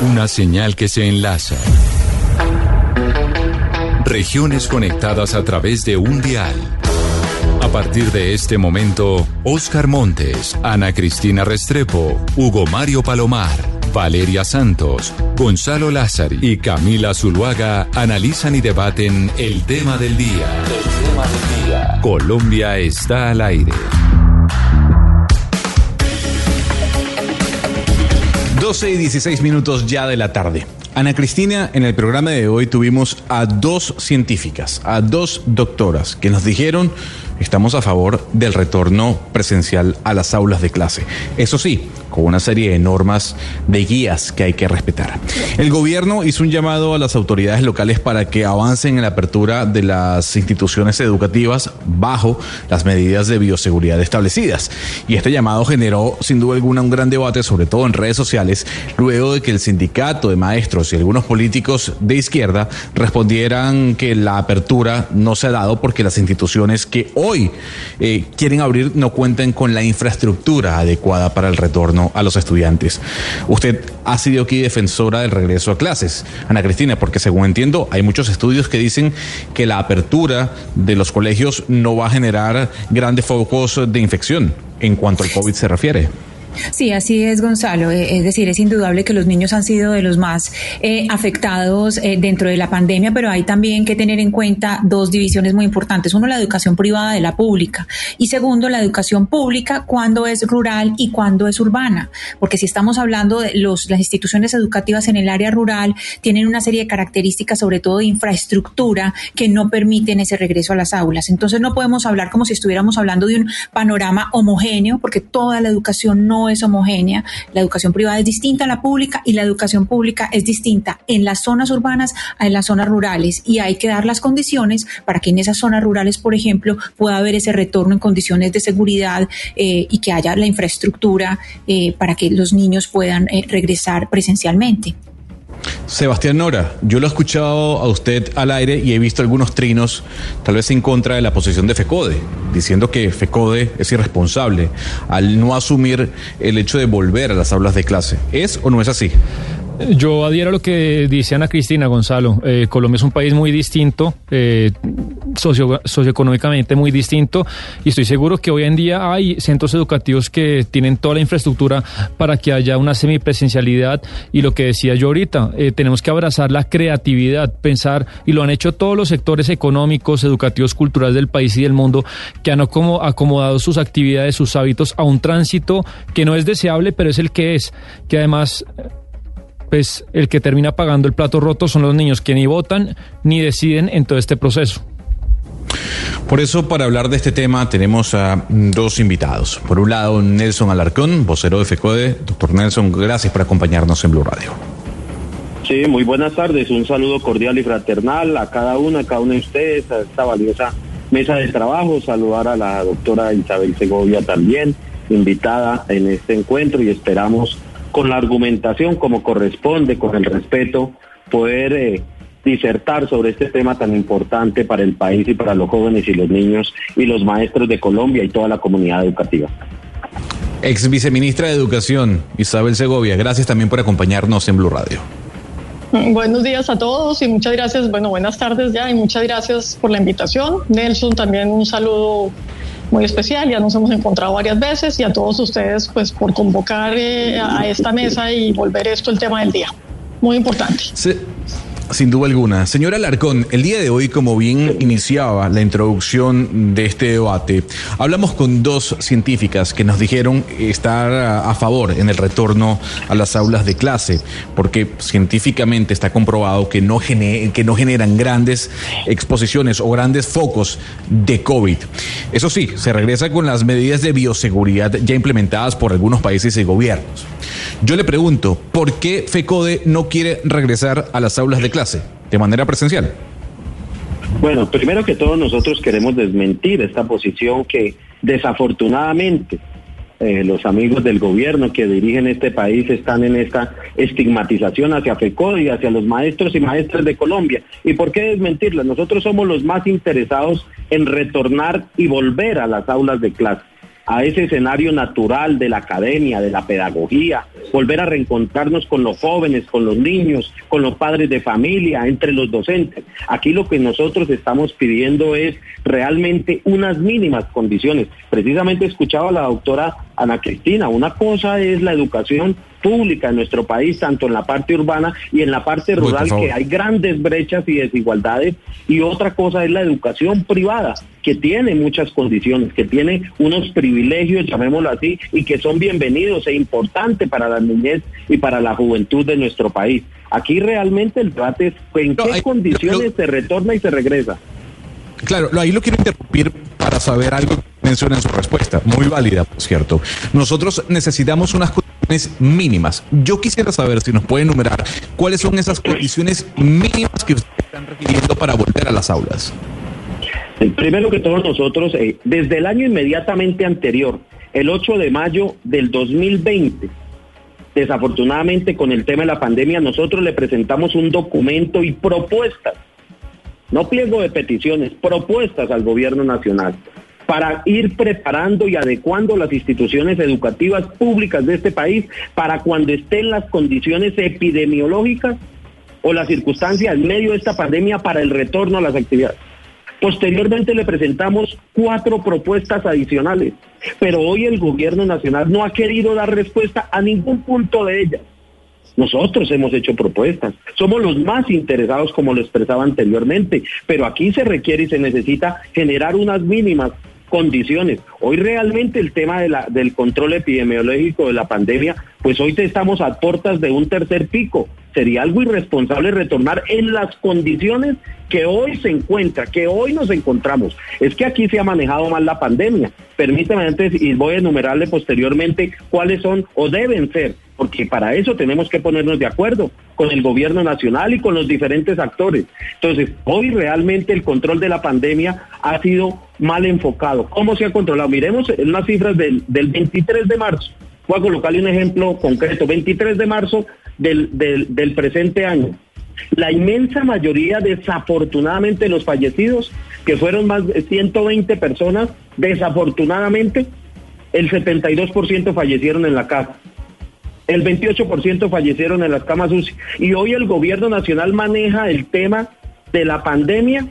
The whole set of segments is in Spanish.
Una señal que se enlaza. Regiones conectadas a través de un dial. A partir de este momento, Oscar Montes, Ana Cristina Restrepo, Hugo Mario Palomar, Valeria Santos, Gonzalo Lázari y Camila Zuluaga analizan y debaten el tema del día. El tema del día. Colombia está al aire. 12 y 16 minutos ya de la tarde. Ana Cristina, en el programa de hoy tuvimos a dos científicas, a dos doctoras que nos dijeron estamos a favor del retorno presencial a las aulas de clase. Eso sí, con una serie de normas, de guías que hay que respetar. El gobierno hizo un llamado a las autoridades locales para que avancen en la apertura de las instituciones educativas bajo las medidas de bioseguridad establecidas. Y este llamado generó, sin duda alguna, un gran debate, sobre todo en redes sociales, luego de que el sindicato de maestros y algunos políticos de izquierda respondieran que la apertura no se ha dado porque las instituciones que hoy eh, quieren abrir no cuenten con la infraestructura adecuada para el retorno a los estudiantes. Usted ha sido aquí defensora del regreso a clases, Ana Cristina, porque según entiendo hay muchos estudios que dicen que la apertura de los colegios no va a generar grandes focos de infección en cuanto al COVID se refiere. Sí, así es, Gonzalo. Eh, es decir, es indudable que los niños han sido de los más eh, afectados eh, dentro de la pandemia, pero hay también que tener en cuenta dos divisiones muy importantes. Uno, la educación privada de la pública. Y segundo, la educación pública cuando es rural y cuando es urbana. Porque si estamos hablando de los, las instituciones educativas en el área rural, tienen una serie de características, sobre todo de infraestructura, que no permiten ese regreso a las aulas. Entonces no podemos hablar como si estuviéramos hablando de un panorama homogéneo, porque toda la educación no es homogénea. La educación privada es distinta a la pública y la educación pública es distinta en las zonas urbanas a en las zonas rurales. Y hay que dar las condiciones para que en esas zonas rurales, por ejemplo, pueda haber ese retorno en condiciones de seguridad eh, y que haya la infraestructura eh, para que los niños puedan eh, regresar presencialmente. Sebastián Nora, yo lo he escuchado a usted al aire y he visto algunos trinos, tal vez en contra de la posición de FECODE, diciendo que FECODE es irresponsable al no asumir el hecho de volver a las aulas de clase. ¿Es o no es así? Yo adhiero a lo que dice Ana Cristina Gonzalo. Eh, Colombia es un país muy distinto, eh, socio, socioeconómicamente muy distinto, y estoy seguro que hoy en día hay centros educativos que tienen toda la infraestructura para que haya una semipresencialidad. Y lo que decía yo ahorita, eh, tenemos que abrazar la creatividad, pensar, y lo han hecho todos los sectores económicos, educativos, culturales del país y del mundo, que han acomodado sus actividades, sus hábitos a un tránsito que no es deseable, pero es el que es, que además pues el que termina pagando el plato roto son los niños que ni votan ni deciden en todo este proceso. Por eso, para hablar de este tema, tenemos a dos invitados. Por un lado, Nelson Alarcón, vocero de FECODE. Doctor Nelson, gracias por acompañarnos en Blue Radio. Sí, muy buenas tardes. Un saludo cordial y fraternal a cada uno, a cada uno de ustedes, a esta valiosa mesa de trabajo. Saludar a la doctora Isabel Segovia también, invitada en este encuentro y esperamos con la argumentación como corresponde, con el respeto, poder eh, disertar sobre este tema tan importante para el país y para los jóvenes y los niños y los maestros de Colombia y toda la comunidad educativa. Ex viceministra de Educación, Isabel Segovia, gracias también por acompañarnos en Blue Radio. Buenos días a todos y muchas gracias, bueno, buenas tardes ya y muchas gracias por la invitación. Nelson, también un saludo muy especial, ya nos hemos encontrado varias veces y a todos ustedes pues por convocar eh, a esta mesa y volver esto el tema del día. Muy importante. Sí. Sin duda alguna. Señora Alarcón, el día de hoy, como bien iniciaba la introducción de este debate, hablamos con dos científicas que nos dijeron estar a favor en el retorno a las aulas de clase, porque científicamente está comprobado que no, que no generan grandes exposiciones o grandes focos de COVID. Eso sí, se regresa con las medidas de bioseguridad ya implementadas por algunos países y gobiernos. Yo le pregunto, ¿por qué FECODE no quiere regresar a las aulas de clase de manera presencial? Bueno, primero que todo nosotros queremos desmentir esta posición que desafortunadamente eh, los amigos del gobierno que dirigen este país están en esta estigmatización hacia FECODE y hacia los maestros y maestras de Colombia. ¿Y por qué desmentirla? Nosotros somos los más interesados en retornar y volver a las aulas de clase a ese escenario natural de la academia, de la pedagogía, volver a reencontrarnos con los jóvenes, con los niños, con los padres de familia, entre los docentes. Aquí lo que nosotros estamos pidiendo es realmente unas mínimas condiciones. Precisamente escuchaba a la doctora Ana Cristina, una cosa es la educación pública en nuestro país, tanto en la parte urbana y en la parte rural, que hay grandes brechas y desigualdades, y otra cosa es la educación privada, que tiene muchas condiciones, que tiene unos privilegios, llamémoslo así, y que son bienvenidos e importantes para la niñez y para la juventud de nuestro país. Aquí realmente el debate es en qué condiciones se retorna y se regresa. Claro, ahí lo quiero interrumpir para saber algo que menciona en su respuesta, muy válida, por cierto. Nosotros necesitamos unas condiciones mínimas. Yo quisiera saber si nos puede enumerar cuáles son esas condiciones mínimas que ustedes están requiriendo para volver a las aulas. Primero que todos nosotros, eh, desde el año inmediatamente anterior, el 8 de mayo del 2020, desafortunadamente con el tema de la pandemia, nosotros le presentamos un documento y propuestas no pliego de peticiones, propuestas al gobierno nacional para ir preparando y adecuando las instituciones educativas públicas de este país para cuando estén las condiciones epidemiológicas o las circunstancias en medio de esta pandemia para el retorno a las actividades. Posteriormente le presentamos cuatro propuestas adicionales, pero hoy el gobierno nacional no ha querido dar respuesta a ningún punto de ellas. Nosotros hemos hecho propuestas, somos los más interesados como lo expresaba anteriormente, pero aquí se requiere y se necesita generar unas mínimas condiciones. Hoy realmente el tema de la, del control epidemiológico de la pandemia, pues hoy estamos a puertas de un tercer pico. Sería algo irresponsable retornar en las condiciones que hoy se encuentra, que hoy nos encontramos. Es que aquí se ha manejado mal la pandemia. Permítame antes y voy a enumerarle posteriormente cuáles son o deben ser porque para eso tenemos que ponernos de acuerdo con el gobierno nacional y con los diferentes actores. Entonces, hoy realmente el control de la pandemia ha sido mal enfocado. ¿Cómo se ha controlado? Miremos las cifras del, 23 de marzo. Voy a colocarle un ejemplo concreto. 23 de marzo del, del presente año. La inmensa mayoría, desafortunadamente, de los fallecidos, que fueron más de 120 personas, desafortunadamente, el 72% fallecieron en la casa el 28% fallecieron en las camas UCI. Y hoy el gobierno nacional maneja el tema de la pandemia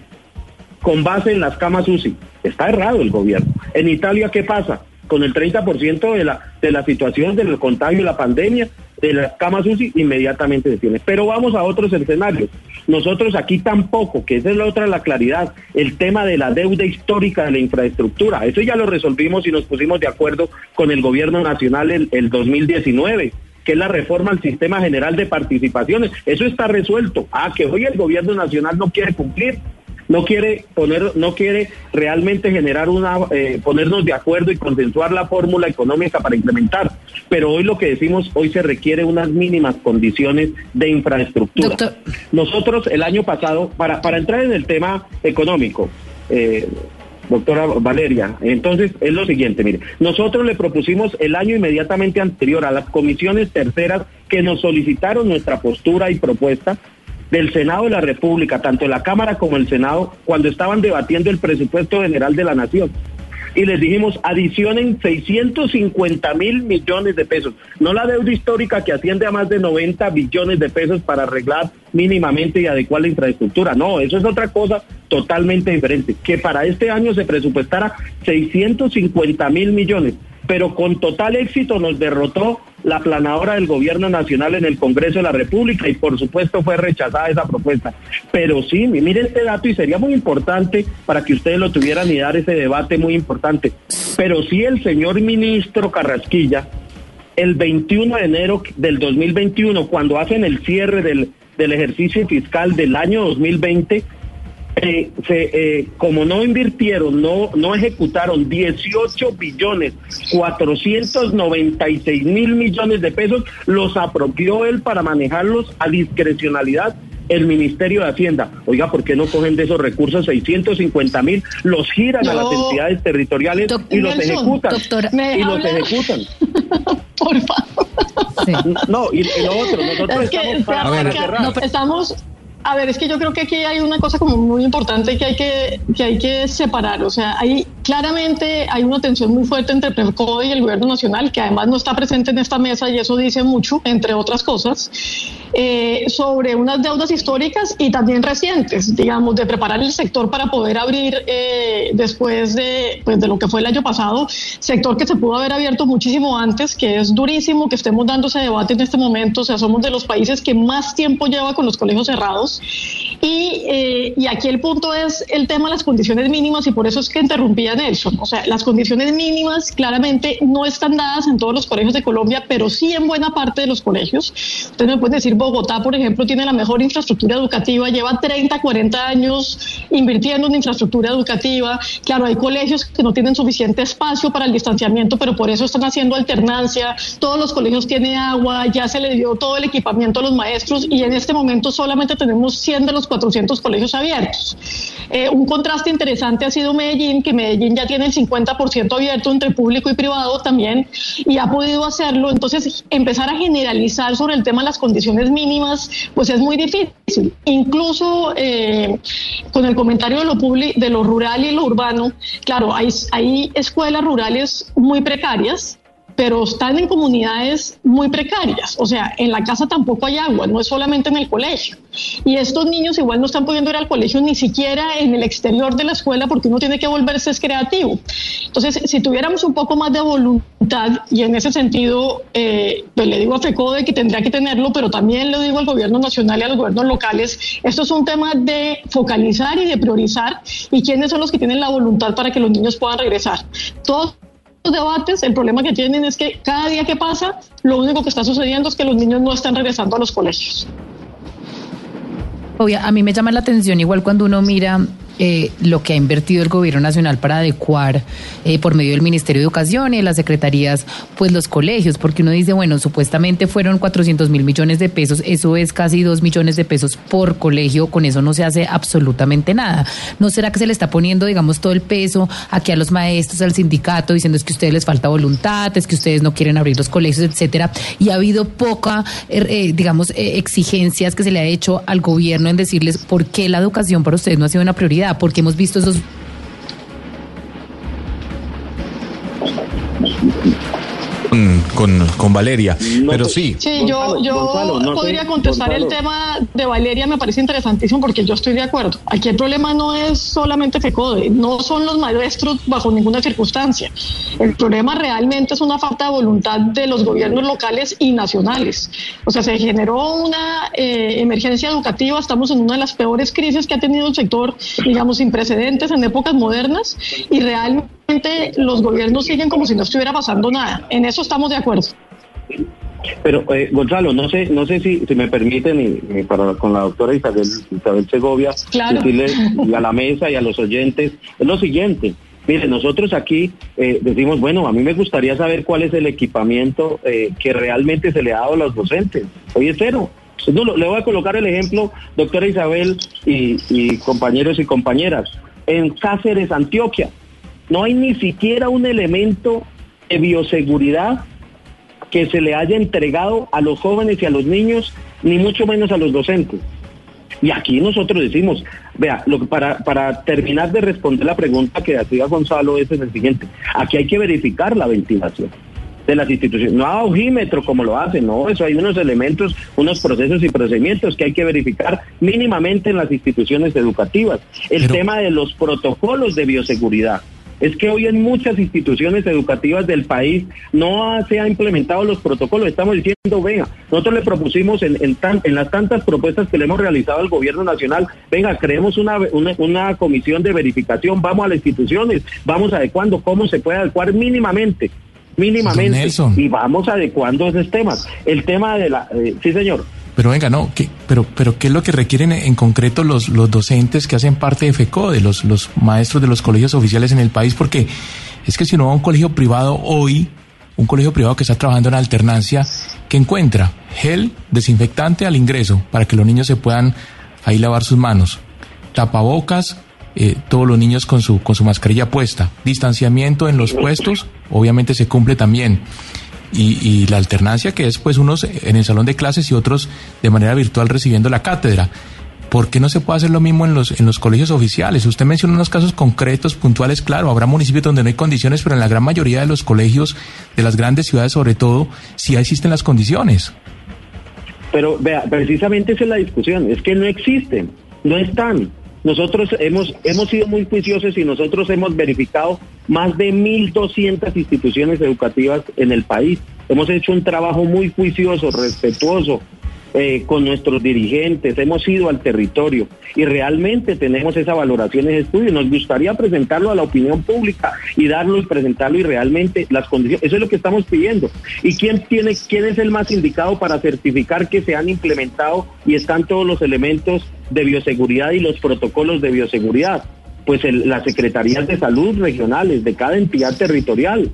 con base en las camas UCI. Está errado el gobierno. En Italia, ¿qué pasa? Con el 30% de la, de la situación del contagio, la pandemia, de las camas UCI, inmediatamente se tiene. Pero vamos a otros escenarios. Nosotros aquí tampoco, que esa es la otra la claridad, el tema de la deuda histórica de la infraestructura. Eso ya lo resolvimos y nos pusimos de acuerdo con el gobierno nacional el, el 2019 que es la reforma al sistema general de participaciones. Eso está resuelto. Ah, que hoy el gobierno nacional no quiere cumplir, no quiere poner, no quiere realmente generar una, eh, ponernos de acuerdo y consensuar la fórmula económica para implementar. Pero hoy lo que decimos, hoy se requiere unas mínimas condiciones de infraestructura. Nosotros el año pasado, para, para entrar en el tema económico, eh, doctora Valeria. Entonces, es lo siguiente, mire, nosotros le propusimos el año inmediatamente anterior a las comisiones terceras que nos solicitaron nuestra postura y propuesta del Senado de la República, tanto la Cámara como el Senado, cuando estaban debatiendo el presupuesto general de la Nación y les dijimos adicionen 650 mil millones de pesos, no la deuda histórica que asciende a más de 90 billones de pesos para arreglar mínimamente y adecuar la infraestructura, no, eso es otra cosa totalmente diferente, que para este año se presupuestara 650 mil millones pero con total éxito nos derrotó la planadora del gobierno nacional en el Congreso de la República y por supuesto fue rechazada esa propuesta. Pero sí, mire este dato y sería muy importante para que ustedes lo tuvieran y dar ese debate muy importante. Pero sí el señor ministro Carrasquilla, el 21 de enero del 2021, cuando hacen el cierre del, del ejercicio fiscal del año 2020, eh, se, eh, como no invirtieron, no, no ejecutaron 18 billones 496 mil millones de pesos, los apropió él para manejarlos a discrecionalidad el Ministerio de Hacienda. Oiga, ¿por qué no cogen de esos recursos 650 mil, los giran a las entidades territoriales y los ejecutan? y los ejecutan. Por favor. No, y, lo otro, nosotros estamos para, estamos a ver, es que yo creo que aquí hay una cosa como muy importante que hay que, que hay que separar. O sea, hay claramente hay una tensión muy fuerte entre PRECODE y el gobierno nacional, que además no está presente en esta mesa y eso dice mucho, entre otras cosas, eh, sobre unas deudas históricas y también recientes, digamos, de preparar el sector para poder abrir eh, después de, pues, de lo que fue el año pasado, sector que se pudo haber abierto muchísimo antes, que es durísimo que estemos dando ese debate en este momento. O sea, somos de los países que más tiempo lleva con los colegios cerrados. Y, eh, y aquí el punto es el tema de las condiciones mínimas y por eso es que interrumpía Nelson. O sea, las condiciones mínimas claramente no están dadas en todos los colegios de Colombia, pero sí en buena parte de los colegios. Ustedes me pueden decir, Bogotá, por ejemplo, tiene la mejor infraestructura educativa, lleva 30, 40 años invirtiendo en infraestructura educativa. Claro, hay colegios que no tienen suficiente espacio para el distanciamiento, pero por eso están haciendo alternancia. Todos los colegios tienen agua, ya se le dio todo el equipamiento a los maestros y en este momento solamente tenemos 100 de los 400 colegios abiertos. Eh, un contraste interesante ha sido Medellín, que Medellín ya tiene el 50% abierto entre público y privado también y ha podido hacerlo. Entonces, empezar a generalizar sobre el tema de las condiciones mínimas, pues es muy difícil. Incluso eh, con el comentario de lo, de lo rural y lo urbano, claro, hay, hay escuelas rurales muy precarias pero están en comunidades muy precarias. O sea, en la casa tampoco hay agua, no es solamente en el colegio. Y estos niños igual no están pudiendo ir al colegio ni siquiera en el exterior de la escuela porque uno tiene que volverse creativo. Entonces, si tuviéramos un poco más de voluntad, y en ese sentido, eh, pues le digo a FECODE que tendría que tenerlo, pero también le digo al gobierno nacional y a los gobiernos locales, esto es un tema de focalizar y de priorizar y quiénes son los que tienen la voluntad para que los niños puedan regresar. Todos debates, el problema que tienen es que cada día que pasa, lo único que está sucediendo es que los niños no están regresando a los colegios. Obvio, a mí me llama la atención igual cuando uno mira eh, lo que ha invertido el gobierno nacional para adecuar eh, por medio del Ministerio de Educación y de las secretarías, pues los colegios, porque uno dice, bueno, supuestamente fueron 400 mil millones de pesos, eso es casi 2 millones de pesos por colegio, con eso no se hace absolutamente nada. ¿No será que se le está poniendo, digamos, todo el peso aquí a los maestros, al sindicato, diciendo es que a ustedes les falta voluntad, es que ustedes no quieren abrir los colegios, etcétera? Y ha habido poca, eh, digamos, exigencias que se le ha hecho al gobierno en decirles por qué la educación para ustedes no ha sido una prioridad porque hemos visto esos con, con, Valeria. pero sí. Sí, yo, yo podría contestar el tema de Valeria, me parece interesantísimo porque yo estoy de acuerdo. Aquí el problema no es solamente FECODE, no son los maestros bajo ninguna circunstancia. El problema realmente es una falta de voluntad de los gobiernos locales y nacionales. O sea, se generó una eh, emergencia educativa, estamos en una de las peores crisis que ha tenido el sector, digamos, sin precedentes en épocas modernas y realmente los gobiernos siguen como si no estuviera pasando nada. En eso estamos de acuerdo. Pero eh, Gonzalo, no sé, no sé si, si me permiten y, para con la doctora Isabel, Isabel Segovia decirle a la mesa y a los oyentes es lo siguiente. Mire, nosotros aquí eh, decimos, bueno, a mí me gustaría saber cuál es el equipamiento eh, que realmente se le ha dado a los docentes. Hoy es cero. No, le voy a colocar el ejemplo, doctora Isabel y, y compañeros y compañeras. En Cáceres, Antioquia, no hay ni siquiera un elemento de bioseguridad que se le haya entregado a los jóvenes y a los niños, ni mucho menos a los docentes. Y aquí nosotros decimos, vea, lo que para, para terminar de responder la pregunta que hacía Gonzalo es el siguiente, aquí hay que verificar la ventilación de las instituciones, no a ojímetro como lo hacen, no, eso hay unos elementos, unos procesos y procedimientos que hay que verificar mínimamente en las instituciones educativas. El tema de los protocolos de bioseguridad, es que hoy en muchas instituciones educativas del país no se han implementado los protocolos. Estamos diciendo, venga, nosotros le propusimos en, en, las tantas propuestas que le hemos realizado al gobierno nacional, venga, creemos una, una, comisión de verificación, vamos a las instituciones, vamos adecuando cómo se puede adecuar mínimamente, mínimamente, y vamos adecuando esos temas. El tema de la, eh, sí señor. Pero venga, no, ¿qué, pero, pero ¿qué es lo que requieren en concreto los, los docentes que hacen parte de FECODE, los, los maestros de los colegios oficiales en el país? Porque es que si uno va a un colegio privado hoy, un colegio privado que está trabajando en alternancia, que encuentra gel desinfectante al ingreso para que los niños se puedan ahí lavar sus manos, tapabocas, eh, todos los niños con su, con su mascarilla puesta, distanciamiento en los puestos, obviamente se cumple también. Y, y, la alternancia que es pues unos en el salón de clases y otros de manera virtual recibiendo la cátedra. ¿Por qué no se puede hacer lo mismo en los, en los colegios oficiales? Usted mencionó unos casos concretos, puntuales, claro, habrá municipios donde no hay condiciones, pero en la gran mayoría de los colegios, de las grandes ciudades sobre todo, sí existen las condiciones. Pero vea, precisamente esa es la discusión, es que no existen, no están. Nosotros hemos, hemos sido muy juiciosos y nosotros hemos verificado más de 1.200 instituciones educativas en el país. Hemos hecho un trabajo muy juicioso, respetuoso, eh, con nuestros dirigentes, hemos ido al territorio y realmente tenemos esa valoración, ese estudio. Nos gustaría presentarlo a la opinión pública y darlo presentarlo y realmente las condiciones, eso es lo que estamos pidiendo. ¿Y quién tiene, quién es el más indicado para certificar que se han implementado y están todos los elementos de bioseguridad y los protocolos de bioseguridad? Pues las secretarías de salud regionales de cada entidad territorial.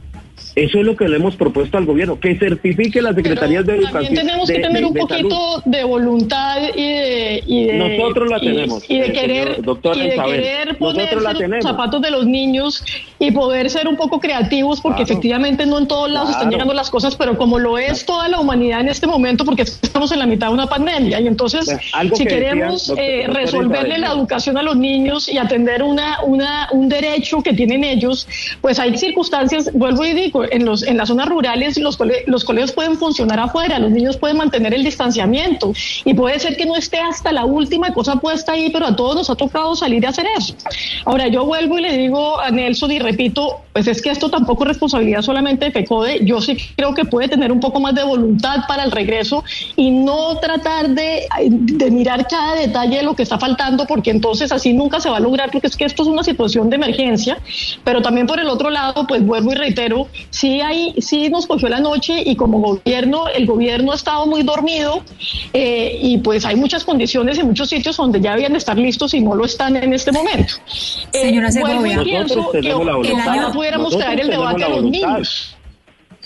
Eso es lo que le hemos propuesto al gobierno, que certifique las secretarías de educación. También tenemos que tener un poquito de voluntad y de, nosotros la tenemos y, de querer doctor y de querer ponerse los zapatos de los niños y poder ser un poco creativos porque efectivamente no en todos lados están llegando las cosas, pero como lo es toda la humanidad en este momento porque estamos en la mitad de una pandemia y entonces si queremos eh, resolverle la educación a los niños y atender una, una un derecho que tienen ellos, pues hay circunstancias, vuelvo y digo en, los, en las zonas rurales los, los colegios pueden funcionar afuera, los niños pueden mantener el distanciamiento. Y puede ser que no esté hasta la última cosa puesta ahí, pero a todos nos ha tocado salir a hacer eso. Ahora yo vuelvo y le digo a Nelson y repito, pues es que esto tampoco es responsabilidad solamente de FECODE, yo sí creo que puede tener un poco más de voluntad para el regreso y no tratar de, de mirar cada detalle de lo que está faltando, porque entonces así nunca se va a lograr, porque es que esto es una situación de emergencia, pero también por el otro lado, pues vuelvo y reitero, sí, hay, sí nos cogió la noche y como gobierno, el gobierno ha estado muy dormido eh, y pues hay muchas condiciones en muchos sitios donde ya habían de estar listos y no lo están en este momento. Señora Segovia, pienso que ojalá pudiéramos traer el debate a los niños.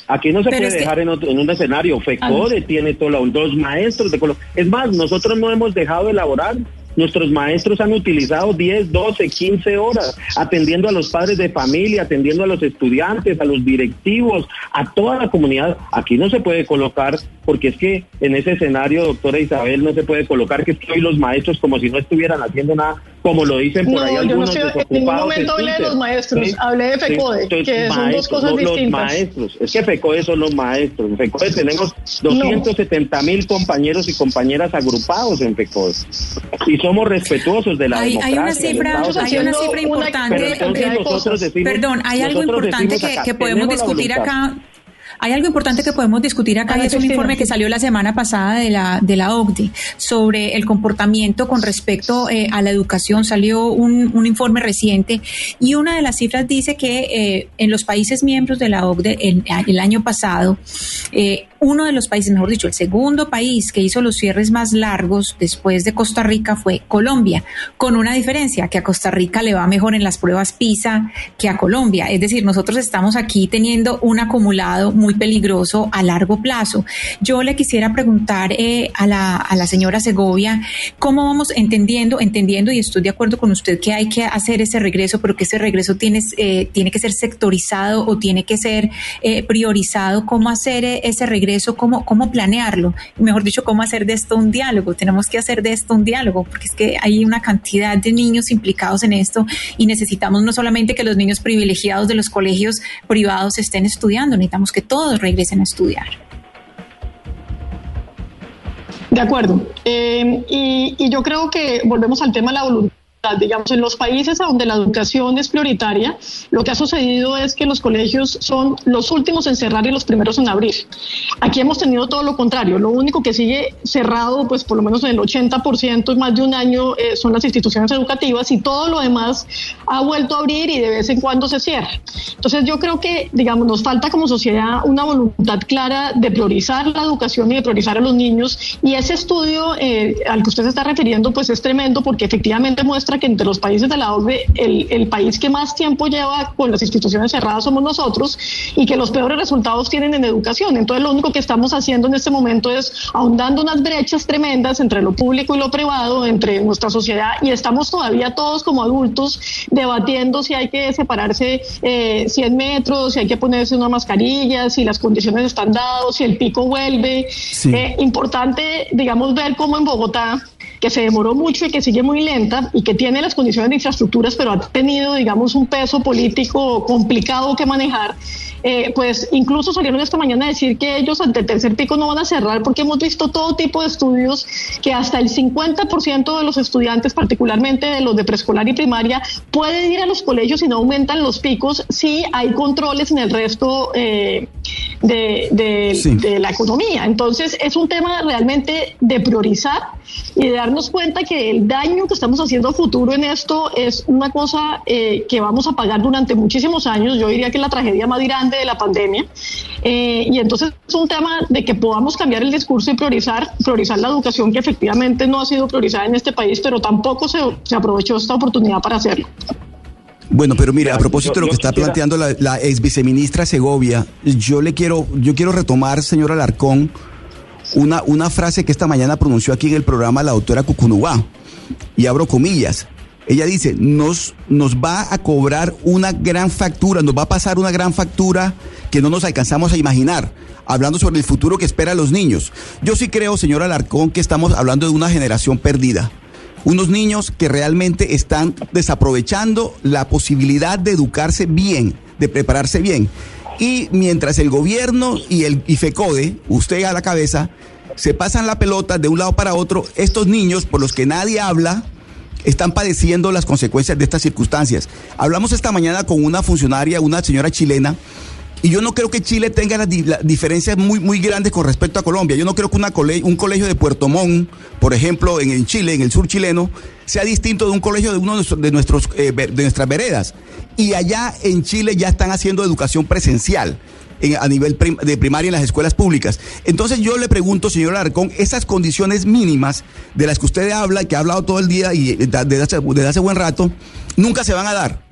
Aquí no se puede dejar en, en, un escenario. FECODE tiene todo, dos maestros de Es más, nosotros no hemos dejado de elaborar Nuestros maestros han utilizado 10, 12, 15 horas atendiendo a los padres de familia, atendiendo a los estudiantes, a los directivos, a toda la comunidad. Aquí no se puede colocar, porque es que en ese escenario, doctora Isabel, no se puede colocar que hoy los maestros como si no estuvieran haciendo nada, como lo dicen por ahí algunos yo no sé, En ningún momento hablé de los maestros, hablé de FECODE, que son dos cosas distintas. Los maestros, es que FECODE son los maestros. En FECODE tenemos 270 mil compañeros y compañeras agrupados en FECODE. Y somos respetuosos de la hay, democracia. Hay una cifra, hay una cifra importante. perdón, hay algo importante que, que podemos discutir acá hay algo importante que podemos discutir acá, es un informe que salió la semana pasada de la, de la OCDE sobre el comportamiento con respecto eh, a la educación. Salió un, un, informe reciente y una de las cifras dice que eh, en los países miembros de la OCDE el, el año pasado, eh, uno de los países, mejor dicho, el segundo país que hizo los cierres más largos después de Costa Rica fue Colombia, con una diferencia, que a Costa Rica le va mejor en las pruebas PISA que a Colombia. Es decir, nosotros estamos aquí teniendo un acumulado muy peligroso a largo plazo. Yo le quisiera preguntar eh, a, la, a la señora Segovia, ¿cómo vamos entendiendo, entendiendo, y estoy de acuerdo con usted que hay que hacer ese regreso, pero que ese regreso tiene, eh, tiene que ser sectorizado o tiene que ser eh, priorizado? ¿Cómo hacer eh, ese regreso? ¿Cómo, ¿Cómo planearlo? Mejor dicho, ¿cómo hacer de esto un diálogo? Tenemos que hacer de esto un diálogo, porque es que hay una cantidad de niños implicados en esto y necesitamos no solamente que los niños privilegiados de los colegios privados estén estudiando, necesitamos que todos todos regresen a estudiar. De acuerdo. Eh, y, y, yo creo que volvemos al tema de la voluntad Digamos, en los países donde la educación es prioritaria, lo que ha sucedido es que los colegios son los últimos en cerrar y los primeros en abrir. Aquí hemos tenido todo lo contrario. Lo único que sigue cerrado, pues por lo menos en el 80% más de un año, eh, son las instituciones educativas y todo lo demás ha vuelto a abrir y de vez en cuando se cierra. Entonces yo creo que, digamos, nos falta como sociedad una voluntad clara de priorizar la educación y de priorizar a los niños. Y ese estudio eh, al que usted se está refiriendo, pues es tremendo porque efectivamente muestra que entre los países de la OCDE el, el, país que más tiempo lleva con las instituciones cerradas somos nosotros y que los peores resultados tienen en educación. Entonces lo único que estamos haciendo en este momento es ahondando unas brechas tremendas entre lo público y lo privado, entre nuestra sociedad y estamos todavía todos como adultos debatiendo si hay que separarse eh, 100 metros, si hay que ponerse una mascarilla, si las condiciones están dadas, si el pico vuelve. Sí. Eh, importante, digamos, ver cómo en Bogotá que se demoró mucho y que sigue muy lenta y que tiene las condiciones de infraestructuras, pero ha tenido, digamos, un peso político complicado que manejar, eh, pues incluso salieron esta mañana a decir que ellos ante el tercer pico no van a cerrar porque hemos visto todo tipo de estudios que hasta el 50% de los estudiantes, particularmente de los de preescolar y primaria, pueden ir a los colegios y no aumentan los picos si hay controles en el resto eh, de, de, sí. de la economía. Entonces es un tema realmente de priorizar y de darnos cuenta que el daño que estamos haciendo a futuro en esto es una cosa eh, que vamos a pagar durante muchísimos años. Yo diría que la tragedia más grande de la pandemia. Eh, y entonces es un tema de que podamos cambiar el discurso y priorizar, priorizar la educación que efectivamente no ha sido priorizada en este país, pero tampoco se, se aprovechó esta oportunidad para hacerlo. Bueno, pero mire, a propósito de lo que está planteando la, la ex viceministra Segovia, yo le quiero, yo quiero retomar, señor Alarcón, una, una frase que esta mañana pronunció aquí en el programa la doctora Cucunubá, y abro comillas. Ella dice, nos, nos va a cobrar una gran factura, nos va a pasar una gran factura que no nos alcanzamos a imaginar, hablando sobre el futuro que espera a los niños. Yo sí creo, señor Alarcón, que estamos hablando de una generación perdida unos niños que realmente están desaprovechando la posibilidad de educarse bien, de prepararse bien. Y mientras el gobierno y el y FECODE, usted a la cabeza, se pasan la pelota de un lado para otro, estos niños por los que nadie habla, están padeciendo las consecuencias de estas circunstancias. Hablamos esta mañana con una funcionaria, una señora chilena, y yo no creo que Chile tenga las, las, diferencias muy, muy grandes con respecto a Colombia. Yo no creo que una cole un colegio de Puerto Montt, por ejemplo, en, Chile, en el sur chileno, sea distinto de un colegio de uno de, nuestros, eh, de nuestras veredas. Y allá en Chile ya están haciendo educación presencial. A nivel prim de primaria en las escuelas públicas. Entonces yo le pregunto, señor Alarcón, esas condiciones mínimas de las que usted habla, que ha hablado todo el día y desde hace, desde hace buen rato, nunca se van a dar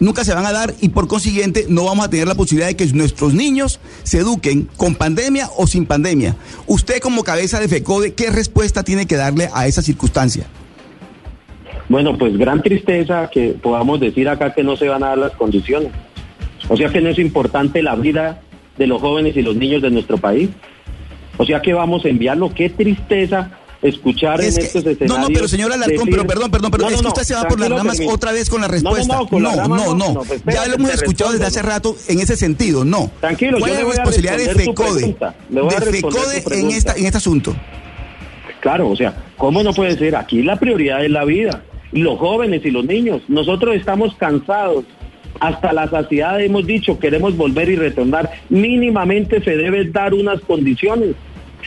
nunca se van a dar y por consiguiente no vamos a tener la posibilidad de que nuestros niños se eduquen con pandemia o sin pandemia. Usted como cabeza de FECODE, ¿qué respuesta tiene que darle a esa circunstancia? Bueno, pues gran tristeza que podamos decir acá que no se van a dar las condiciones. O sea que no es importante la vida de los jóvenes y los niños de nuestro país. O sea que vamos a enviarlo. Qué tristeza escuchar es en que, estos escenarios. No, no, pero señor Alarcón, decir, pero perdón, perdón, pero no, no, es que usted se va por las ramas otra vez con la respuesta. No, no, no, no, no, no, no. pues, ya lo hemos escuchado desde hace rato en ese sentido, no. Tranquilo, ¿Cuál yo es la responsabilidad de FECODE? De FECODE en, esta, en este asunto. Claro, o sea, ¿cómo no puede ser? Aquí la prioridad es la vida. Los jóvenes y los niños. Nosotros estamos cansados. Hasta la saciedad hemos dicho, queremos volver y retornar. Mínimamente se deben dar unas condiciones.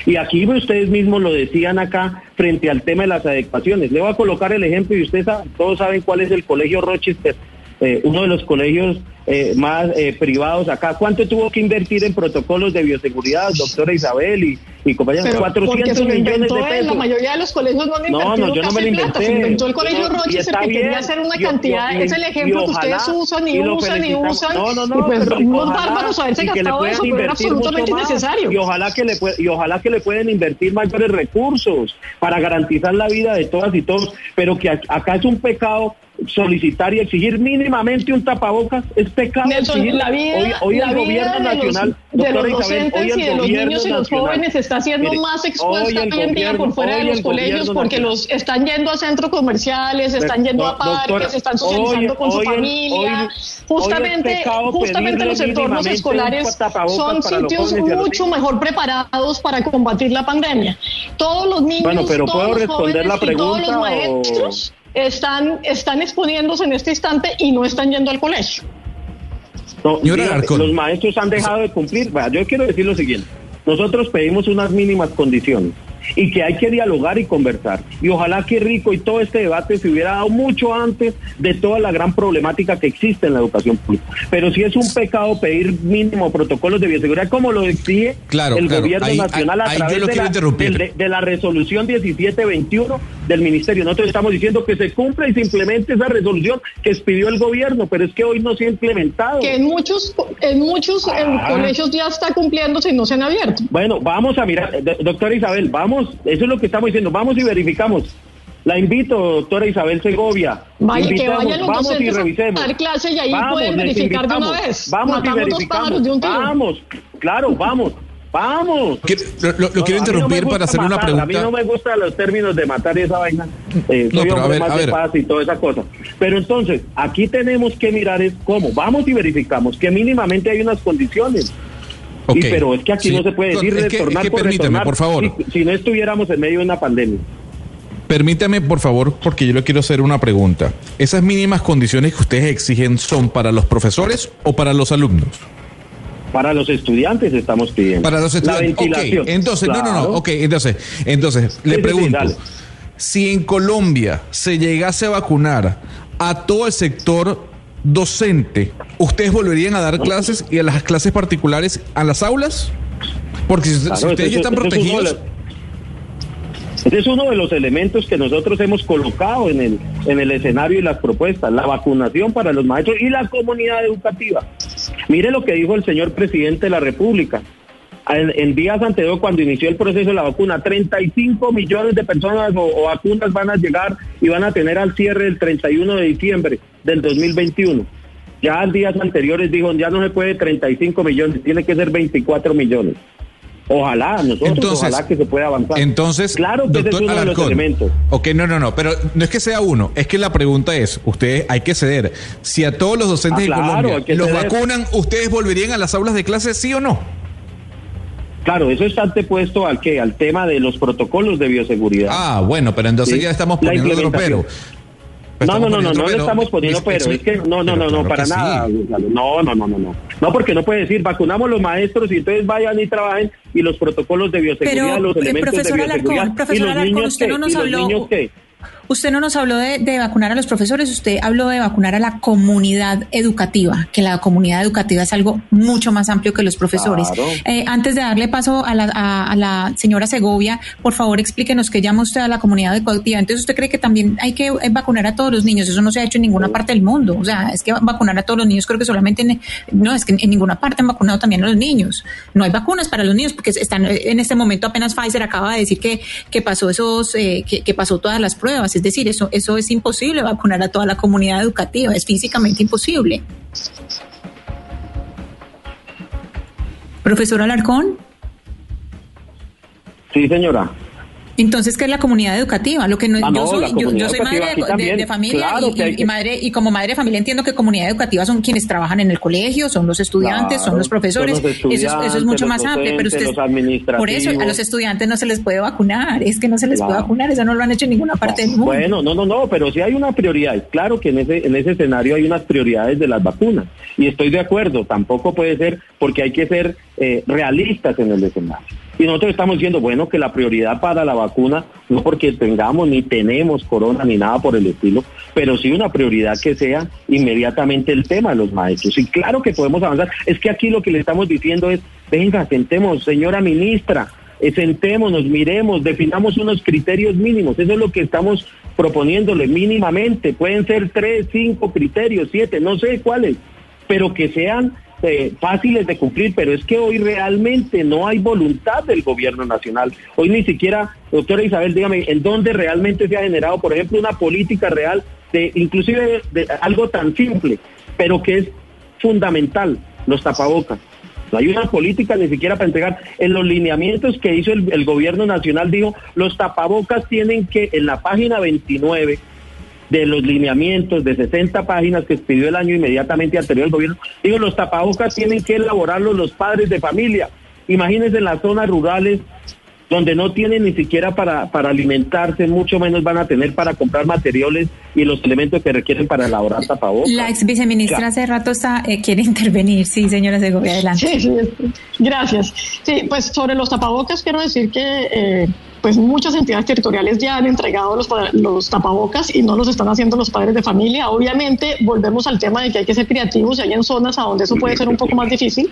Y aquí ustedes mismos lo decían acá frente al tema de las adecuaciones. Le voy a colocar el ejemplo y ustedes saben, todos saben cuál es el colegio Rochester, eh, uno de los colegios eh, más eh, privados acá. ¿Cuánto tuvo que invertir en protocolos de bioseguridad, doctora Isabel y, y compañeros? Pero 400 se lo millones de pesos. La mayoría de los colegios no han No, invertido no, yo no me lo inventé. Se inventó el colegio No, está que bien. quería hacer una Yo- cantidad. yo- es el ejemplo que ustedes usan y, y usan y usan. No, no, no, y pues unos bárbaros haberse gastado eso, pero era absolutamente innecesario. Y ojalá que le y ojalá que le pueden invertir mayores recursos para garantizar la vida de todas y todos, pero que ac- acá es un pecado solicitar y exigir mínimamente un tapabocas es pecado. Nelson, la vida, hoy, hoy la el vida gobierno de los- nacional, de los docentes hoy el y de los niños y los nacional- jóvenes está siendo Mire, más expuesta hoy en día por fuera de los colegios porque nacional- los están yendo a centros comerciales, están yendo a doctora, parques, están socializando con su familia. justamente justamente los entornos escolares son sitios mucho mejor preparados para combatir la pandemia. Todos los niños, Bueno, pero todos ¿puedo los responder jóvenes la y todos los o- maestros están, están exponiéndose en este instante y no están yendo al colegio. No, los maestros han dejado de cumplir. yo quiero decir lo siguiente. Nosotros pedimos unas mínimas condiciones y que hay que dialogar y conversar. Y ojalá que rico y todo este debate se hubiera dado mucho antes de toda la gran problemática que existe en la educación pública. Pero si es un pecado pedir mínimo protocolos de bioseguridad, como lo exige el gobierno nacional a través de, la, resolución 1721 del ministerio. Nosotros estamos diciendo que se cumpla y se implemente esa resolución que expidió el gobierno, pero es que hoy no se ha implementado. Que en muchos, en muchos ah. colegios ya está cumpliéndose y no se han abierto. Bueno, vamos a mirar, doctora Isabel, vamos eso es lo que estamos diciendo, vamos y verificamos. La invito, doctora Isabel Segovia. Vaya, que vayan los vamos y revisemos. A dar clase y ahí pueden verificar de una vez. Vamos y verificamos. Vamos, claro, vamos. Vamos. Lo, quiero interrumpir para hacer una pregunta. A mí no me gustan los términos de matar y esa vaina. Eh, soy no, hombre más de paz y toda esa cosa. Pero entonces, aquí tenemos que mirar es cómo. Vamos y verificamos que mínimamente hay unas condiciones pero es que aquí no se puede decir retornar por permíteme, por favor. Si, no estuviéramos en medio de una pandemia. Permítame, por favor, porque yo le quiero hacer una pregunta. ¿Esas mínimas condiciones que ustedes exigen son para los profesores o para los alumnos? Para los estudiantes estamos pidiendo. Para los estudiantes. Okay. Entonces, no, no, no. Ok, entonces, entonces le pregunto. si en Colombia se llegase a vacunar a todo el sector docente, ¿ustedes volverían a dar clases y a las clases particulares a las aulas? Porque si, ustedes ya están protegidos... Ese es uno de los elementos que nosotros hemos colocado en el, en el escenario y las propuestas, la vacunación para los maestros y la comunidad educativa. Mire lo que dijo el señor presidente de la República. En, días anteriores, cuando inició el proceso de la vacuna, 35 millones de personas o, vacunas van a llegar y van a tener al cierre el 31 de diciembre del 2021. Ya en días anteriores dijo, ya no se puede 35 millones, tiene que ser 24 millones. Ojalá, nosotros, ojalá que se pueda avanzar. Entonces, claro que es uno de los elementos. Ok, no, no, no, pero no es que sea uno, es que la pregunta es, ustedes hay que ceder. Si a todos los docentes de ah, Colombia los vacunan, ¿ustedes volverían a las aulas de clase, sí o no? Claro, eso está antepuesto al que al tema de los protocolos de bioseguridad. Ah, bueno, pero entonces ya estamos poniendo otro pero. No, no, no, no, no le estamos poniendo pero, es que no, no, no, no, para nada. No, no, no, no, no. No, porque no puede decir, vacunamos los maestros y entonces vayan y trabajen y los protocolos de bioseguridad, los elementos de bioseguridad. y los niños usted no nos habló. Usted no nos habló de, vacunar a los profesores, usted habló de vacunar a la comunidad educativa, que la comunidad educativa es algo mucho más amplio que los profesores. Eh, antes de darle paso a la, señora Segovia, por favor explíquenos qué llama usted a la comunidad educativa. Entonces, ¿usted cree que también hay que eh, vacunar a todos los niños? Eso no se ha hecho en ninguna parte del mundo. O sea, es que vacunar a todos los niños creo que solamente en, no, es que en ninguna parte han vacunado también a los niños. No hay vacunas para los niños porque están en este momento apenas Pfizer acaba de decir que, que pasó esos, eh, que, que pasó todas las pruebas es decir, eso, eso es imposible vacunar a toda la comunidad educativa, es físicamente imposible. Profesor Alarcón. Sí, señora. Entonces, ¿qué es la comunidad educativa? Lo que no, ah, yo soy, yo, soy madre de, familia y, madre y como madre de familia entiendo que comunidad educativa son quienes trabajan en el colegio, son los estudiantes, son los profesores. eso, es mucho más amplio, pero ustedes por eso a los estudiantes no se les puede vacunar, es que no se les puede vacunar, eso no lo han hecho en ninguna parte del mundo. Bueno, no, no, no, pero sí hay una prioridad. Claro que en ese en ese escenario hay unas prioridades de las vacunas y estoy de acuerdo. Tampoco puede ser porque hay que ser eh, realistas en el escenario. Y nosotros estamos diciendo, bueno, que la prioridad para la vacuna, no porque tengamos ni tenemos corona ni nada por el estilo, pero sí una prioridad que sea inmediatamente el tema de los maestros. Y claro que podemos avanzar. Es que aquí lo que le estamos diciendo es, venga, sentemos, señora ministra, eh, sentémonos, miremos, definamos unos criterios mínimos. Eso es lo que estamos proponiéndole mínimamente. Pueden ser tres, cinco criterios, siete, no sé cuáles, pero que sean eh, fáciles de cumplir, pero es que hoy realmente no hay voluntad del gobierno nacional. Hoy ni siquiera, doctora Isabel, dígame, ¿en dónde realmente se ha generado, por ejemplo, una política real de inclusive de, algo tan simple, pero que es fundamental, los tapabocas? No hay una política ni siquiera para entregar. En los lineamientos que hizo el, el gobierno nacional dijo, los tapabocas tienen que, en la página 29, de los lineamientos de 60 páginas que expidió el año inmediatamente anterior al gobierno. Digo, los tapabocas tienen que elaborarlos los padres de familia. Imagínense en las zonas rurales donde no tienen ni siquiera para, para alimentarse, mucho menos van a tener para comprar materiales y los elementos que requieren para elaborar tapabocas. La ex viceministra hace rato está, eh, quiere intervenir. Sí, señora Segovia, adelante. Sí, sí, gracias. Sí, pues sobre los tapabocas quiero decir que... Eh, pues muchas entidades territoriales ya han entregado los, los tapabocas y no los están haciendo los padres de familia. Obviamente volvemos al tema de que hay que ser creativos y hay en zonas a donde eso puede ser un poco más difícil,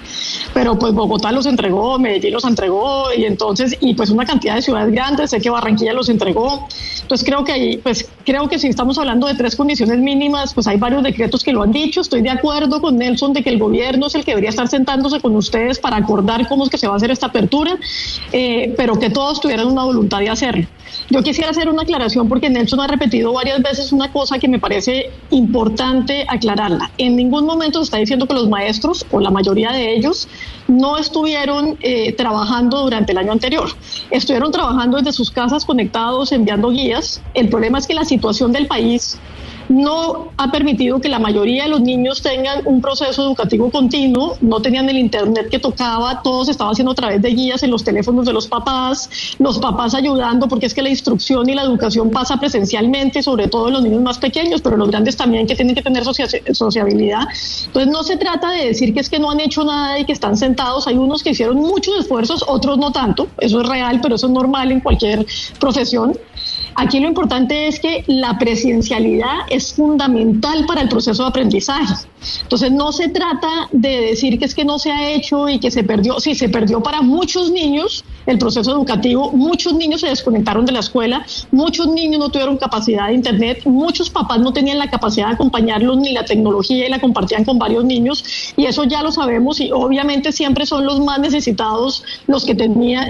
pero pues Bogotá los entregó, Medellín los entregó y entonces, y pues una cantidad de ciudades grandes, sé que Barranquilla los entregó. Entonces creo que ahí, pues creo que si estamos hablando de tres condiciones mínimas, pues hay varios decretos que lo han dicho. Estoy de acuerdo con Nelson de que el gobierno es el que debería estar sentándose con ustedes para acordar cómo es que se va a hacer esta apertura, eh, pero que todos tuvieran una voluntad de hacerlo. Yo quisiera hacer una aclaración porque Nelson ha repetido varias veces una cosa que me parece importante aclararla. En ningún momento se está diciendo que los maestros, o la mayoría de ellos, no estuvieron eh, trabajando durante el año anterior. Estuvieron trabajando desde sus casas conectados, enviando guías. El problema es que la situación del país no ha permitido que la mayoría de los niños tengan un proceso educativo continuo, no tenían el internet que tocaba, todo se estaba haciendo a través de guías en los teléfonos de los papás, los papás ayudando, porque es que la instrucción y la educación pasa presencialmente, sobre todo en los niños más pequeños, pero los grandes también que tienen que tener sociabilidad. Entonces no se trata de decir que es que no han hecho nada y que están sentados, hay unos que hicieron muchos esfuerzos, otros no tanto, eso es real, pero eso es normal en cualquier profesión. Aquí lo importante es que la presencialidad es fundamental para el proceso de aprendizaje. Entonces no se trata de decir que es que no se ha hecho y que se perdió. Sí, se perdió para muchos niños el proceso educativo. Muchos niños se desconectaron de la escuela, muchos niños no tuvieron capacidad de internet, muchos papás no tenían la capacidad de acompañarlos ni la tecnología y la compartían con varios niños y eso ya lo sabemos y obviamente siempre son los más necesitados los que,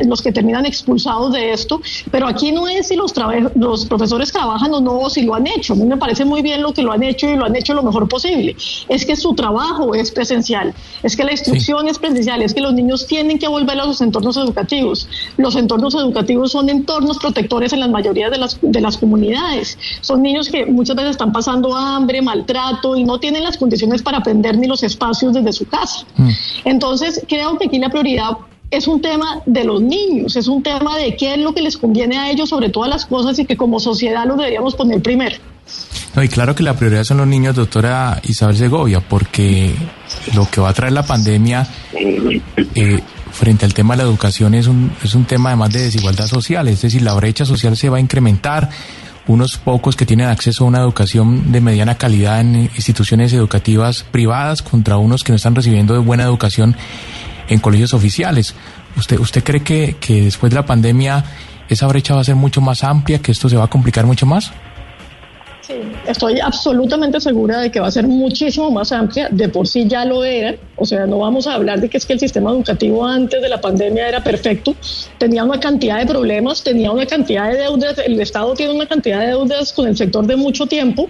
los que terminan expulsados de esto, pero aquí no es si los, los profesores trabajan o no o si lo han hecho. A mí me parece muy bien lo que lo han hecho y lo han hecho lo mejor posible. Es que su trabajo es presencial, es que la instrucción es presencial, es que los niños tienen que volver a sus entornos educativos. Los entornos educativos son entornos protectores en la mayoría de las, de las comunidades. Son niños que muchas veces están pasando hambre, maltrato y no tienen las condiciones para aprender ni los espacios desde su casa. Mm. Entonces, creo que aquí la prioridad es un tema de los niños, es un tema de qué es lo que les conviene a ellos sobre todas las cosas y que como sociedad lo deberíamos poner primero. No, y claro que la prioridad son los niños, doctora Isabel Segovia, porque lo que va a traer la pandemia eh, frente al tema de la educación es un, es un tema además de desigualdad social, es decir, la brecha social se va a incrementar, unos pocos que tienen acceso a una educación de mediana calidad en instituciones educativas privadas contra unos que no están recibiendo de buena educación en colegios oficiales. ¿Usted, usted cree que, que después de la pandemia esa brecha va a ser mucho más amplia, que esto se va a complicar mucho más? Sí, estoy absolutamente segura de que va a ser muchísimo más amplia. De por sí ya lo era. O sea, no vamos a hablar de que es que el sistema educativo antes de la pandemia era perfecto. Tenía una cantidad de problemas, tenía una cantidad de deudas. El Estado tiene una cantidad de deudas con el sector de mucho tiempo.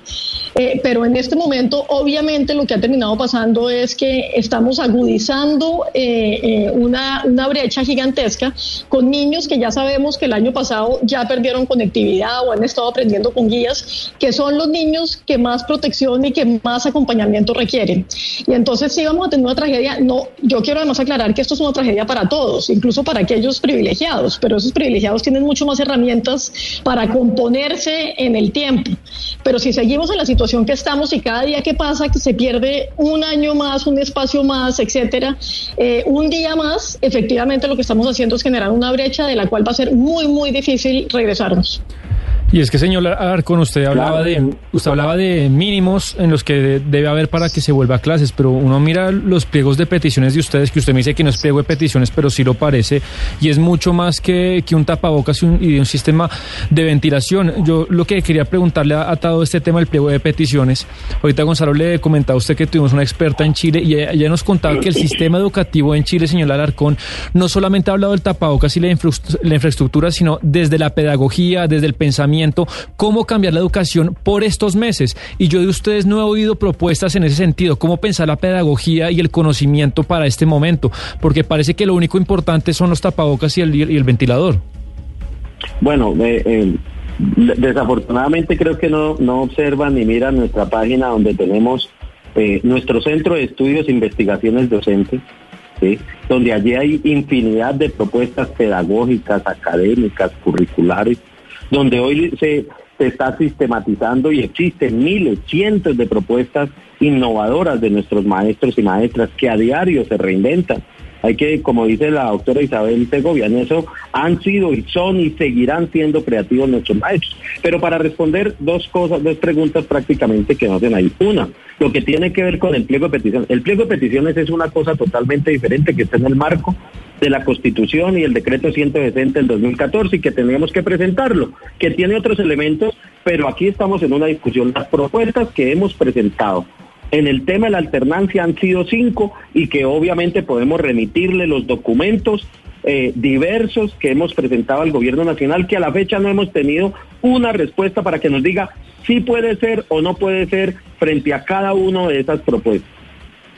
Eh, pero en este momento, obviamente, lo que ha terminado pasando es que estamos agudizando eh, eh, una, una brecha gigantesca con niños que ya sabemos que el año pasado ya perdieron conectividad o han estado aprendiendo con guías, que son los niños que más protección y que más acompañamiento requieren. Y entonces sí vamos a tener una tragedia, no, yo quiero además aclarar que esto es una tragedia para todos, incluso para aquellos privilegiados, pero esos privilegiados tienen mucho más herramientas para componerse en el tiempo. Pero si seguimos en la situación que estamos y cada día que pasa que se pierde un año más, un espacio más, etcétera, eh, un día más, efectivamente lo que estamos haciendo es generar una brecha de la cual va a ser muy, muy difícil regresarnos. Y es que, señor Arcon, usted hablaba de usted hablaba de mínimos en los que debe haber para que se vuelva a clases, pero uno mira los pliegos de peticiones de ustedes, que usted me dice que no es pliego de peticiones, pero sí lo parece, y es mucho más que, que un tapabocas y, un, y un sistema de ventilación. Yo lo que quería preguntarle a, todo este tema del pliego de peticiones, ahorita Gonzalo le comentaba a usted que tuvimos una experta en Chile y ella, nos contaba que el sistema educativo en Chile, señor Alarcón, no solamente ha hablado del tapabocas y la infraestructura, sino desde la pedagogía, desde el pensamiento, cómo cambiar la educación por estos meses. Y yo de ustedes no he oído propuestas en ese sentido, cómo pensar la pedagogía y el conocimiento para este momento, porque parece que lo único importante son los tapabocas y el, y el ventilador. Bueno, eh, eh, desafortunadamente creo que no, no observan ni miran nuestra página donde tenemos eh, nuestro centro de estudios e investigaciones docentes donde allí hay infinidad de propuestas pedagógicas, académicas, curriculares, donde hoy se, se está sistematizando y existen miles, cientos de propuestas innovadoras de nuestros maestros y maestras que a diario se reinventan hay que, como dice la doctora Isabel Segovia, en eso han sido y son y seguirán siendo creativos nuestros maestros. Pero para responder dos cosas, dos preguntas prácticamente que nos hacen ahí. Una, lo que tiene que ver con el pliego de peticiones. El pliego de peticiones es una cosa totalmente diferente que está en el marco de la Constitución y el decreto 160 del 2014 y que tendríamos que presentarlo, que tiene otros elementos, pero aquí estamos en una discusión. Las propuestas que hemos presentado en el tema de la alternancia han sido cinco y que obviamente podemos remitirle los documentos eh, diversos que hemos presentado al gobierno nacional que a la fecha no hemos tenido una respuesta para que nos diga si puede ser o no puede ser frente a cada una de esas propuestas.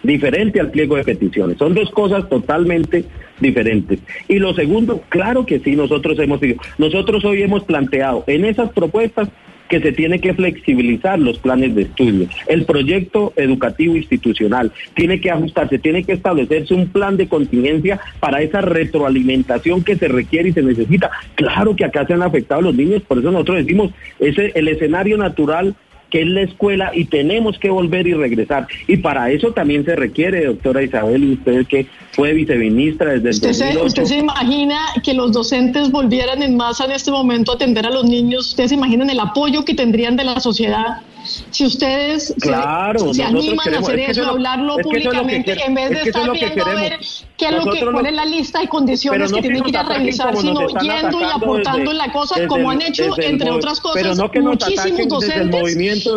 Diferente al pliego de peticiones. Son dos cosas totalmente diferentes. Y lo segundo, claro que sí, nosotros hemos nosotros hoy hemos planteado en esas propuestas que se tiene que flexibilizar los planes de estudio. El proyecto educativo institucional tiene que ajustarse, tiene que establecerse un plan de contingencia para esa retroalimentación que se requiere y se necesita. Claro que acá se han afectado los niños, por eso nosotros decimos, ese el escenario natural que es la escuela y tenemos que volver y regresar. Y para eso también se requiere, doctora Isabel, y usted que fue viceministra desde el ¿Usted se, ¿Usted se imagina que los docentes volvieran en masa en este momento a atender a los niños? ¿Ustedes se imaginan el apoyo que tendrían de la sociedad? Si ustedes se, animan a hacer eso, a hablarlo públicamente, en vez de estar viendo a ver qué es lo que, cuál es la lista de condiciones que tienen que ir a revisar, sino yendo y aportando en la cosa, como han hecho, entre otras cosas, muchísimos docentes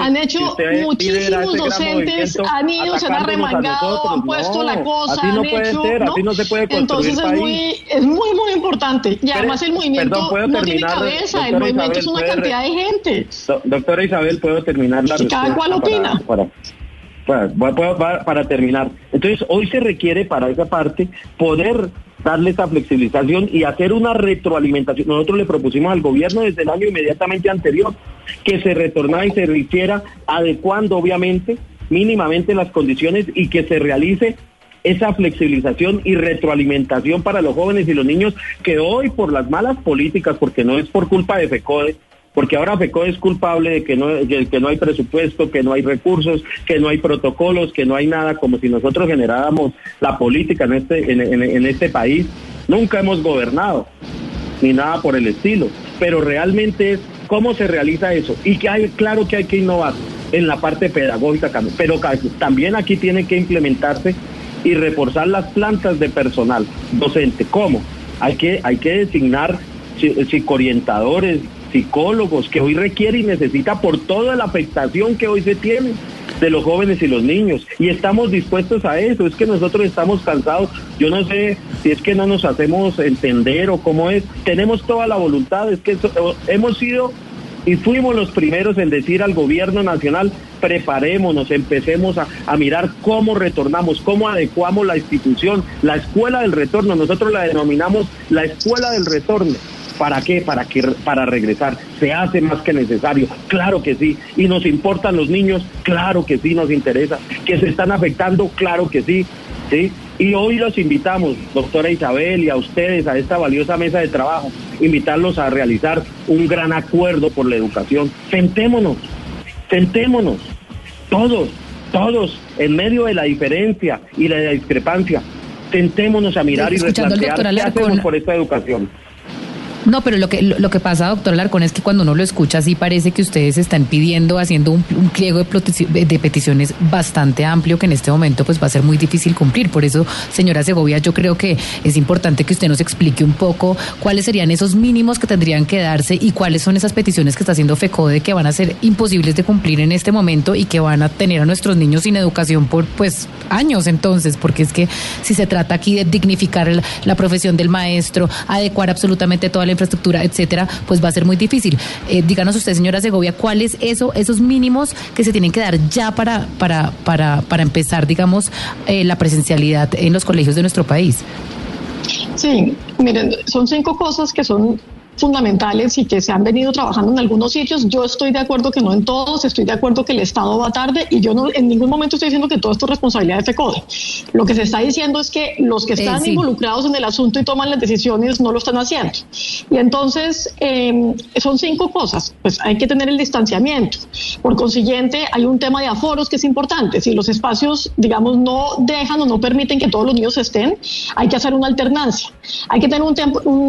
han hecho muchísimos docentes, han ido, se han arremangado, han puesto la cosa, han hecho, Entonces es muy, es muy, muy importante. Y además el movimiento no tiene cabeza, el movimiento es una cantidad de gente. Doctora Isabel, ¿puedo terminar la ¿Cada cual opina? Para, terminar. Entonces, hoy se requiere para esa parte poder darle esa flexibilización y hacer una retroalimentación. Nosotros le propusimos al gobierno desde el año inmediatamente anterior que se retornara y se hiciera adecuando, obviamente, mínimamente las condiciones y que se realice esa flexibilización y retroalimentación para los jóvenes y los niños que hoy por las malas políticas, porque no es por culpa de FECODE, porque ahora FECO es culpable de que no, que no hay presupuesto, que no hay recursos, que no hay protocolos, que no hay nada, como si nosotros generáramos la política en este, en, este país. Nunca hemos gobernado, ni nada por el estilo, pero realmente es cómo se realiza eso y que hay, claro que hay que innovar en la parte pedagógica, pero también aquí tiene que implementarse y reforzar las plantas de personal docente. ¿Cómo? Hay que, hay que designar psicoorientadores, psicólogos que hoy requiere y necesita por toda la afectación que hoy se tiene de los jóvenes y los niños. Y estamos dispuestos a eso. Es que nosotros estamos cansados. Yo no sé si es que no nos hacemos entender o cómo es. Tenemos toda la voluntad. Es que hemos sido y fuimos los primeros en decir al gobierno nacional, preparémonos, empecemos a, a, mirar cómo retornamos, cómo adecuamos la institución, la escuela del retorno. Nosotros la denominamos la escuela del retorno ¿Para qué? Para, que, para regresar. ¿Se hace más que necesario? Claro que sí. ¿Y nos importan los niños? Claro que sí, nos interesa. ¿Que se están afectando? Claro que sí. ¿sí? Y hoy los invitamos, doctora Isabel, y a ustedes, a esta valiosa mesa de trabajo, invitarlos a realizar un gran acuerdo por la educación. Sentémonos, sentémonos, todos, todos, en medio de la diferencia y la discrepancia, sentémonos a mirar y replantear qué hacemos por esta educación. No, pero lo que, lo, que pasa, doctor Larcón, es que cuando uno lo escucha, sí parece que ustedes están pidiendo, haciendo un, pliego de, peticiones bastante amplio que en este momento pues va a ser muy difícil cumplir. Por eso, señora Segovia, yo creo que es importante que usted nos explique un poco cuáles serían esos mínimos que tendrían que darse y cuáles son esas peticiones que está haciendo FECODE que van a ser imposibles de cumplir en este momento y que van a tener a nuestros niños sin educación por pues años entonces, porque es que si se trata aquí de dignificar la profesión del maestro, adecuar absolutamente toda la infraestructura, etcétera, pues va a ser muy difícil. Eh, díganos usted, señora Segovia, ¿cuáles eso, esos mínimos que se tienen que dar ya para, para, para, para empezar, digamos, eh, la presencialidad en los colegios de nuestro país? Sí, miren, son cinco cosas que son fundamentales y que se han venido trabajando en algunos sitios. Yo estoy de acuerdo que no en todos, estoy de acuerdo que el Estado va tarde y yo no en ningún momento estoy diciendo que todo esto es responsabilidad de FECODE. Lo que se está diciendo es que los que están involucrados en el asunto y toman las decisiones no lo están haciendo. Y entonces em, son cinco cosas. Pues hay que tener el distanciamiento. Por consiguiente, hay un tema de aforos que es importante. Si los espacios, digamos, no dejan o no permiten que todos los niños estén, hay que hacer una alternancia. Hay que tener un,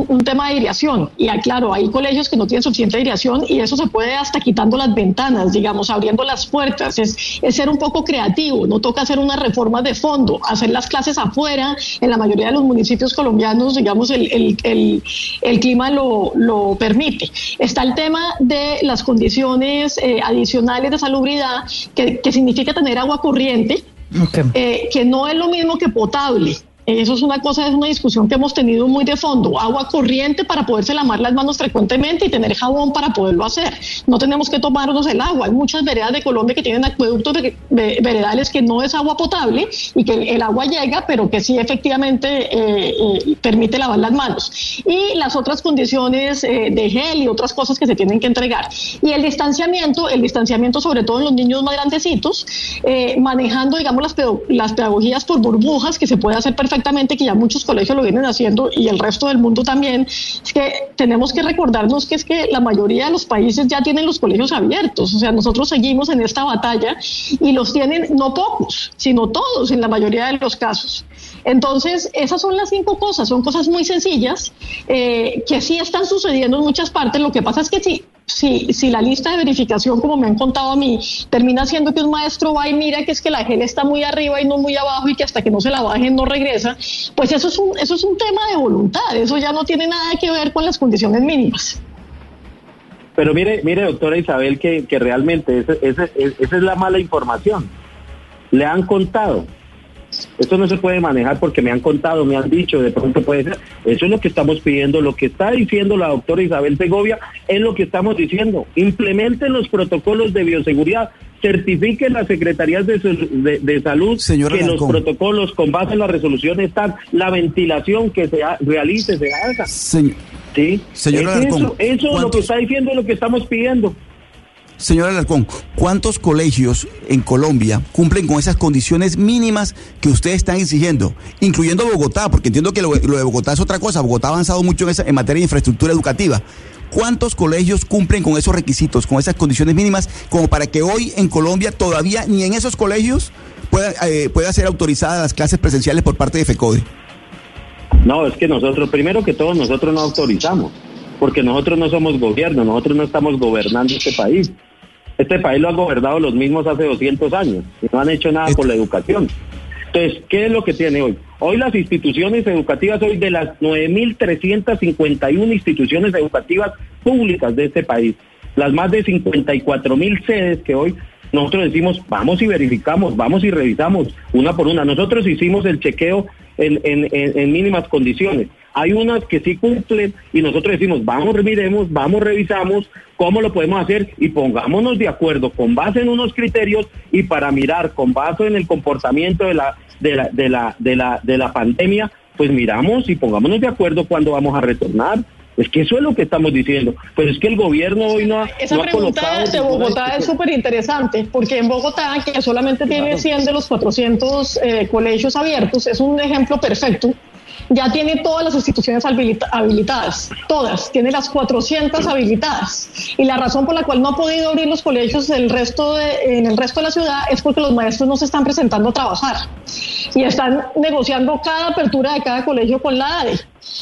un, tema de aireación. Y claro, hay colegios que no tienen suficiente aireación y eso se puede hasta quitando las ventanas, digamos, abriendo las puertas. Es, es ser un poco creativo. No toca hacer una reforma de fondo, hacer las clases afuera. En la mayoría de los municipios colombianos, digamos, el, el, el, el clima lo, lo, permite. Está el tema de las condiciones eh, adicionales de salubridad, que, que, significa tener agua corriente, eh, que no es lo mismo que potable. Eso es una cosa, es una discusión que hemos tenido muy de fondo. Agua corriente para poderse lavar las manos frecuentemente y tener jabón para poderlo hacer. No tenemos que tomarnos el agua. Hay muchas veredas de Colombia que tienen acueductos veredales que no es agua potable y que el agua llega, pero que sí efectivamente eh, eh, permite lavar las manos. Y las otras condiciones eh, de gel y otras cosas que se tienen que entregar. Y el distanciamiento, el distanciamiento sobre todo en los niños más grandecitos, manejando, digamos, las, las pedagogías por burbujas que se puede hacer perfectamente que ya muchos colegios lo vienen haciendo y el resto del mundo también, es que tenemos que recordarnos que es que la mayoría de los países ya tienen los colegios abiertos, o sea, nosotros seguimos en esta batalla y los tienen no pocos, sino todos en la mayoría de los casos. Entonces, esas son las cinco cosas, son cosas muy sencillas eh, que sí están sucediendo en muchas partes. Lo que pasa es que sí, si, si la lista de verificación, como me han contado a mí, termina siendo que un maestro va y mira que es que la gel está muy arriba y no muy abajo y que hasta que no se la bajen no regresa, pues eso es un, eso es un tema de voluntad, eso ya no tiene nada que ver con las condiciones mínimas. Pero mire, mire, doctora Isabel, que, que realmente esa es la mala información. Le han contado, esto no se puede manejar porque me han contado, me han dicho, de pronto puede ser. Eso es lo que estamos pidiendo. Lo que está diciendo la doctora Isabel Segovia es lo que estamos diciendo. Implementen los protocolos de bioseguridad. Certifiquen las secretarías de, de, salud que los protocolos con base en la resolución están, la ventilación que se realice, se haga. ¿Sí? Señor eso, eso es lo que está diciendo, lo que estamos pidiendo. Señor Alarcón, ¿cuántos colegios en Colombia cumplen con esas condiciones mínimas que ustedes están exigiendo? Incluyendo Bogotá, porque entiendo que lo, de Bogotá es otra cosa. Bogotá ha avanzado mucho en, materia de infraestructura educativa. ¿Cuántos colegios cumplen con esos requisitos, con esas condiciones mínimas, como para que hoy en Colombia todavía ni en esos colegios pueda, eh, pueda ser autorizadas las clases presenciales por parte de FECODE? No, es que nosotros, primero que todo, nosotros no autorizamos, porque nosotros no somos gobierno, nosotros no estamos gobernando este país. Este país lo han gobernado los mismos hace 200 años y no han hecho nada por la educación. Entonces, ¿qué es lo que tiene hoy? Hoy las instituciones educativas, hoy de las 9.351 instituciones educativas públicas de este país, las más de 54.000 sedes que hoy nosotros decimos, vamos y verificamos, vamos y revisamos una por una. Nosotros hicimos el chequeo en, en mínimas condiciones. Hay unas que sí cumplen y nosotros decimos, vamos, miremos, vamos, revisamos cómo lo podemos hacer y pongámonos de acuerdo con base en unos criterios y para mirar con base en el comportamiento de la, de la, de la, de la, de la pandemia, pues miramos y pongámonos de acuerdo cuando vamos a retornar. Es que eso es lo que estamos diciendo. Pues es que el gobierno hoy no ha. Esa pregunta de Bogotá es súper interesante, porque en Bogotá, que solamente tiene 100 de los 400 eh, colegios abiertos, es un ejemplo perfecto ya tiene todas las instituciones habilitadas, todas, tiene las 400 habilitadas. Y la razón por la cual no ha podido abrir los colegios resto en el resto de la ciudad es porque los maestros no se están presentando a trabajar y están negociando cada apertura de cada colegio con la ADE.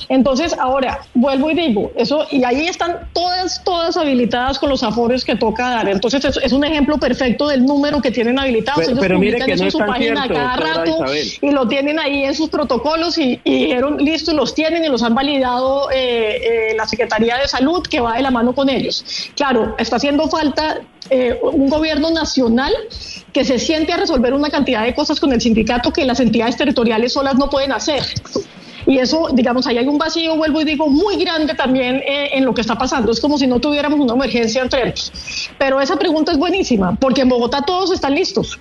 Entonces, ahora, vuelvo y digo, eso, y ahí están todas, todas habilitadas con los aforos que toca dar. Entonces, es, un ejemplo perfecto del número que tienen habilitados. Pero, Ellos mire que en su página cada rato y lo tienen ahí en sus protocolos y, dijeron, listo, los tienen y los han validado eh, eh, la Secretaría de Salud que va de la mano con ellos. Claro, está haciendo falta eh, un gobierno nacional que se siente a resolver una cantidad de cosas con el sindicato que las entidades territoriales solas no pueden hacer. Y eso, digamos, ahí hay un vacío, vuelvo y digo, muy grande también eh, en lo que está pasando. Es como si no tuviéramos una emergencia en trenes. Pero esa pregunta es buenísima, porque en Bogotá todos están listos.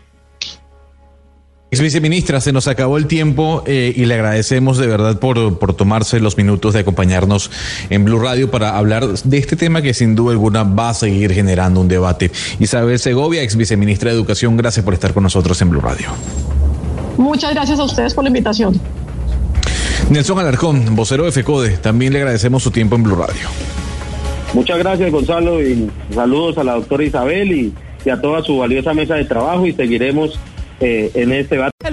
Ex viceministra, se nos acabó el tiempo eh, y le agradecemos de verdad por, por tomarse los minutos de acompañarnos en Blue Radio para hablar de este tema que sin duda alguna va a seguir generando un debate. Isabel Segovia, ex viceministra de Educación, gracias por estar con nosotros en Blue Radio. Muchas gracias a ustedes por la invitación. Nelson Alarcón, vocero de FECODE, también le agradecemos su tiempo en Blue Radio. Muchas gracias Gonzalo y saludos a la doctora Isabel y, a toda su valiosa mesa de trabajo y seguiremos eh, en este debate.